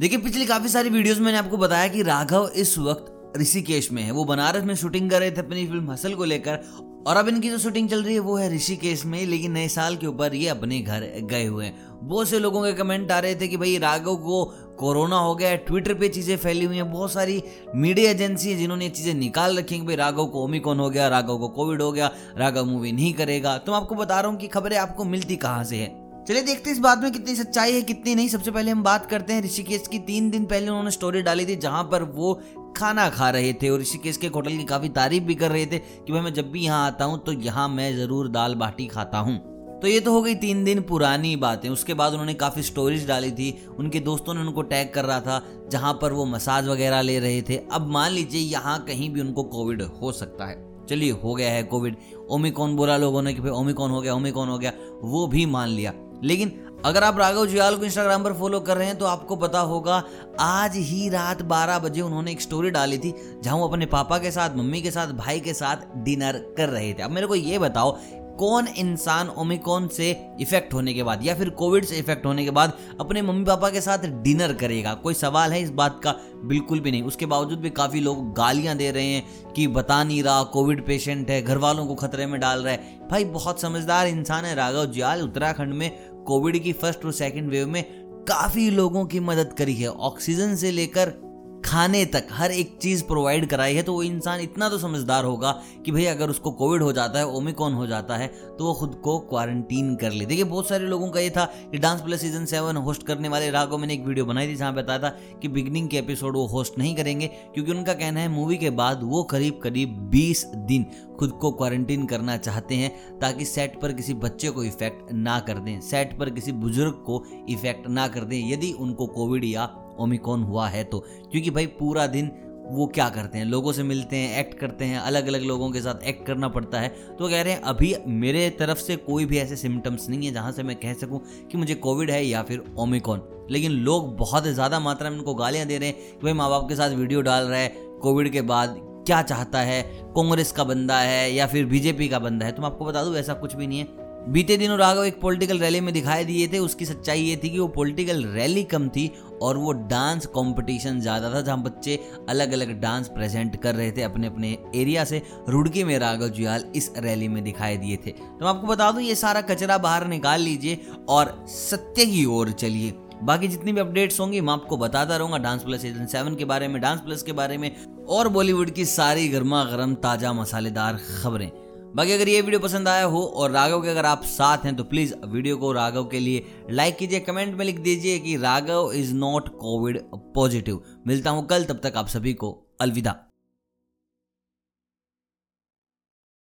देखिए, पिछली काफ़ी सारी वीडियोस में मैंने आपको बताया कि राघव इस वक्त ऋषिकेश में है। वो बनारस में शूटिंग कर रहे थे अपनी फ़िल्म हसल को लेकर। और अब इनकी जो शूटिंग चल रही है, वो है ऋषिकेश में, लेकिन नए साल के ऊपर ये अपने घर गए हुए हैं। बहुत से लोगों के कमेंट आ रहे थे कि भाई, राघव को कोरोना हो गया है ट्विटर पे चीज़ें फैली हुई हैं। बहुत सारी मीडिया एजेंसी है जिन्होंने ये चीज़ें निकाल रखी हैं कि भाई, राघव को ओमिकॉन हो गया, राघव को कोविड हो गया, राघव मूवी नहीं करेगा। तो मैं आपको बता रहा हूँ कि खबरें आपको मिलती कहाँ से है। चलिए देखते हैं इस बात में कितनी सच्चाई है, कितनी नहीं। सबसे पहले हम बात करते हैं ऋषिकेश की। तीन दिन पहले उन्होंने स्टोरी डाली थी जहाँ पर वो खाना खा रहे थे और ऋषिकेश के होटल की काफ़ी तारीफ़ भी कर रहे थे कि भाई मैं जब भी यहाँ आता हूँ तो यहाँ मैं ज़रूर दाल बाटी खाता हूँ। तो ये तो हो गई तीन दिन पुरानी बातें। उसके बाद उन्होंने काफ़ी स्टोरीज डाली थी। उनके दोस्तों ने उनको टैग कर रहा था, जहाँ पर वो मसाज वगैरह ले रहे थे। अब मान लीजिए यहाँ कहीं भी उनको कोविड हो सकता है। चलिए, हो गया है कोविड ओमिकॉन बोला लोगों ने कि भाई ओमिकॉन हो गया ओमिकॉन हो गया, वो भी मान लिया। लेकिन अगर आप राघव जुयाल को इंस्टाग्राम पर फॉलो कर रहे हैं तो आपको पता होगा, आज ही रात 12 बजे उन्होंने एक स्टोरी डाली थी, जहाँ वो अपने पापा के साथ, मम्मी के साथ, भाई के साथ डिनर कर रहे थे। अब मेरे को ये बताओ, कौन इंसान ओमिकॉन से इफ़ेक्ट होने के बाद, या फिर कोविड से इफ़ेक्ट होने के बाद, अपने मम्मी पापा के साथ डिनर करेगा? कोई सवाल है इस बात का? बिल्कुल भी नहीं। उसके बावजूद भी काफ़ी लोग गालियाँ दे रहे हैं कि बता नहीं रहा कोविड पेशेंट है घर वालों को खतरे में डाल रहा है। भाई, बहुत समझदार इंसान है राघव जियाल, उत्तराखंड में कोविड की फ़र्स्ट और सेकेंड वेव में काफ़ी लोगों की मदद करी है। ऑक्सीजन से लेकर खाने तक हर एक चीज़ प्रोवाइड कराई है तो वो इंसान इतना तो समझदार होगा कि भाई अगर उसको कोविड हो जाता है, ओमिकॉन हो जाता है तो वो खुद को क्वारंटीन कर ले। देखिए, बहुत सारे लोगों का ये था कि dance plus season seven host करने वाले राघव मैंने एक वीडियो बनाई थी जहाँ बताया था कि बिगनिंग के एपिसोड वो होस्ट नहीं करेंगे, क्योंकि उनका कहना है मूवी के बाद वो करीब करीब बीस दिन खुद को क्वारंटीन करना चाहते हैं, ताकि सेट पर किसी बच्चे को इफ़ेक्ट ना कर दें सेट पर किसी बुज़ुर्ग को इफ़ेक्ट ना कर दें। यदि उनको कोविड या ओमिकॉन हुआ है तो क्योंकि भाई पूरा दिन वो क्या करते हैं? लोगों से मिलते हैं एक्ट करते हैं अलग अलग लोगों के साथ एक्ट करना पड़ता है। तो कह रहे हैं, अभी मेरे तरफ़ से कोई भी ऐसे सिम्टम्स नहीं है जहाँ से मैं कह सकूँ कि मुझे कोविड है या फिर ओमिकॉन। लेकिन लोग बहुत ज़्यादा मात्रा में उनको गालियाँ दे रहे हैं कि भाई माँ बाप के साथ वीडियो डाल रहा है कोविड के बाद क्या चाहता है? कांग्रेस का बंदा है या फिर बीजेपी का बंदा है? तो मैं आपको बता दूँ, ऐसा कुछ भी नहीं है। बीते दिनों राघव एक पॉलिटिकल रैली में दिखाई दिए थे। उसकी सच्चाई ये थी कि वो पॉलिटिकल रैली कम थी और वो डांस कंपटीशन ज़्यादा था, जहाँ बच्चे अलग अलग डांस प्रेजेंट कर रहे थे अपने अपने एरिया से। रुड़की में राघव जुयाल इस रैली में दिखाई दिए थे। तो मैं आपको बता दूँ, ये सारा कचरा बाहर निकाल लीजिए और सत्य की ओर चलिए। बाकी जितनी भी अपडेट्स होंगी, मैं आपको बताता रहूँगा डांस प्लस सीज़न सेवन के बारे में डांस प्लस के बारे में और बॉलीवुड की सारी गर्मा गर्म ताज़ा, मसालेदार खबरें। बाकी अगर ये वीडियो पसंद आया हो और राघव के अगर आप साथ हैं तो प्लीज़ वीडियो को राघव के लिए लाइक कीजिए कमेंट में लिख दीजिए कि Raghav is not covid positive मिलता हूँ कल, तब तक आप सभी को अलविदा।